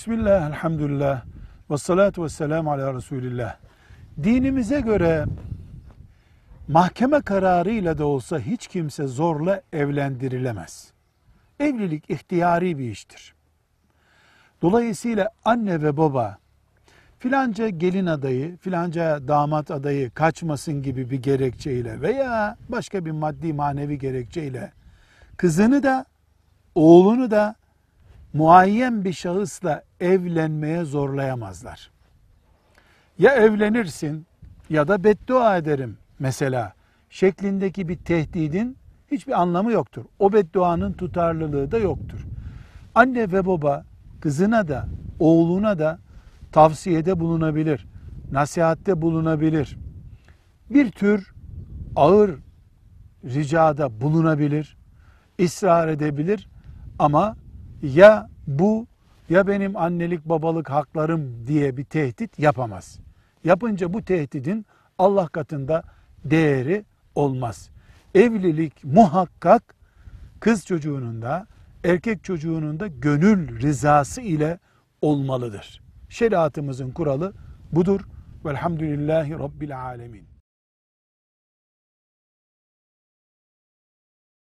Bismillah, elhamdülillah, ve salatu ve selamu ala Resulillah. Dinimize göre mahkeme kararıyla da olsa hiç kimse zorla evlendirilemez. Evlilik ihtiyari bir iştir. Dolayısıyla anne ve baba filanca gelin adayı, filanca damat adayı kaçmasın gibi bir gerekçeyle veya başka bir maddi manevi gerekçeyle kızını da oğlunu da muayyen bir şahısla evlenmeye zorlayamazlar. Ya evlenirsin ya da beddua ederim mesela şeklindeki bir tehdidin hiçbir anlamı yoktur. O bedduanın tutarlılığı da yoktur. Anne ve baba kızına da oğluna da tavsiyede bulunabilir, nasihatte bulunabilir. Bir tür ağır ricada bulunabilir, ısrar edebilir ama ya bu ya benim annelik babalık haklarım diye bir tehdit yapamaz. Yapınca bu tehdidin Allah katında değeri olmaz. Evlilik muhakkak kız çocuğunun da erkek çocuğunun da gönül rızası ile olmalıdır. Şeriatımızın kuralı budur. Velhamdülillahi Rabbil Alemin.